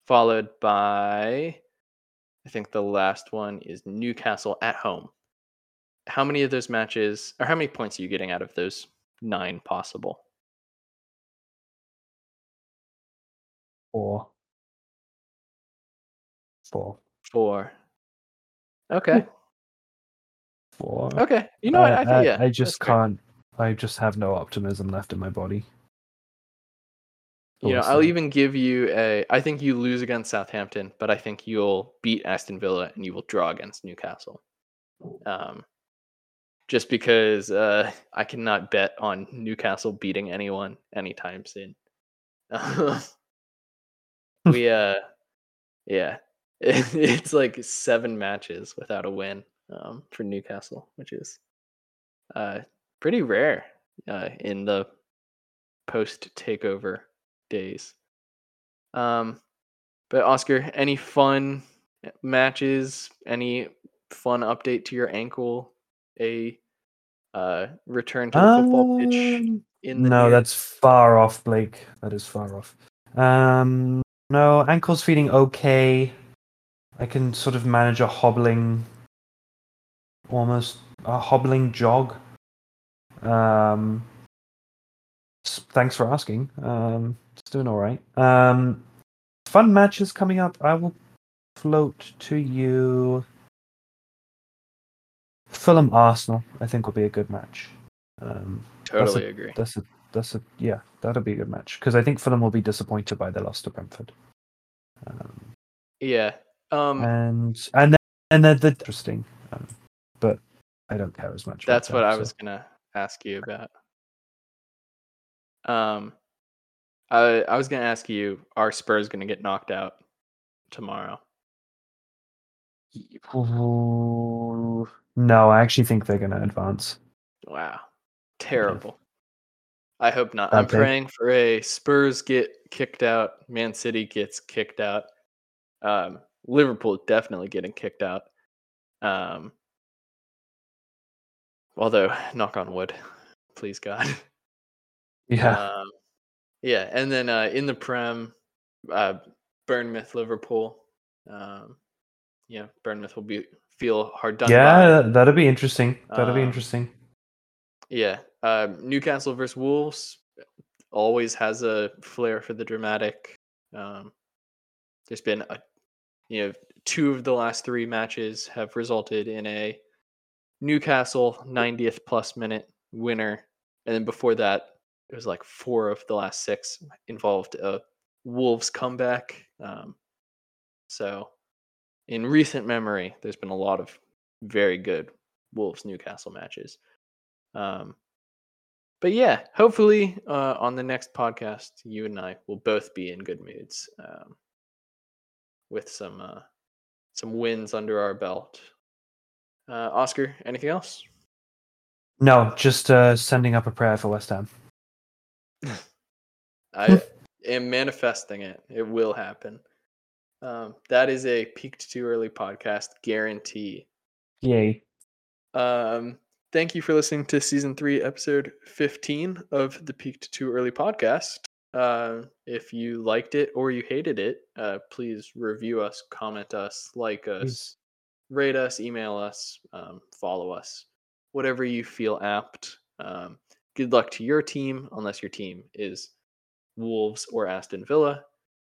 followed by I think the last one is Newcastle at home. How many of those matches or how many points are you getting out of those nine possible? Four. Four. Four. Okay. Four. Okay. You know what? I, I, yeah. I just can't. I just have no optimism left in my body. You know, I'll even give you a I think you lose against Southampton, but I think you'll beat Aston Villa and you will draw against Newcastle. Um just because uh I cannot bet on Newcastle beating anyone anytime soon. we uh, yeah, it's like seven matches without a win um, for Newcastle, which is uh pretty rare uh, in the post takeover days. Um, but Oscar, any fun matches? Any fun update to your ankle? A uh, return to the football pitch Um, in the no, near- that's far off, Blake. That is far off. Um, no, ankle's feeling okay. I can sort of manage a hobbling, almost a hobbling jog. Um, thanks for asking. Um, it's doing all right. Um, fun matches coming up. I will float to you. Fulham Arsenal, I think, will be a good match. Um, totally agree. that's a that's a yeah, that'll be a good match because I think Fulham will be disappointed by their loss to Brentford. Um, Yeah. Um, and and then and then the interesting, um, but I don't care as much. that's what I so- was gonna ask you about. Um, I I was gonna ask you, are Spurs gonna get knocked out tomorrow? Ooh, No, I actually think they're going to advance. Wow, terrible. I hope not. I'm praying for a Spurs get kicked out, Man City gets kicked out, um, Liverpool definitely getting kicked out. Um, although, knock on wood, please God. Yeah, Um, yeah, and then uh, in the Prem, uh, Bournemouth, Liverpool. Um, yeah, Bournemouth will be feel hard done by. yeah, that'll be interesting. That'll be Um, interesting. Yeah, um, Newcastle versus Wolves always has a flair for the dramatic. Um, there's been a, you know, two of the last three matches have resulted in a Newcastle 90th plus minute winner, and then before that, it was like four of the last six involved a Wolves comeback. Um, so, in recent memory, there's been a lot of very good Wolves Newcastle matches. Um, but yeah, hopefully uh, on the next podcast, you and I will both be in good moods um, with some uh, some wins under our belt. Uh, Oscar, anything else? No, just uh, sending up a prayer for West Ham. I am manifesting it. It will happen. Um, that is a peaked too early podcast guarantee. Yay. Um, thank you for listening to season three, episode 15 of the Peaked Too Early podcast. Uh, if you liked it or you hated it, uh, please review us, comment us, like us, Please. rate us, email us, um, follow us, whatever you feel apt. Um, good luck to your team, unless your team is Wolves or Aston Villa.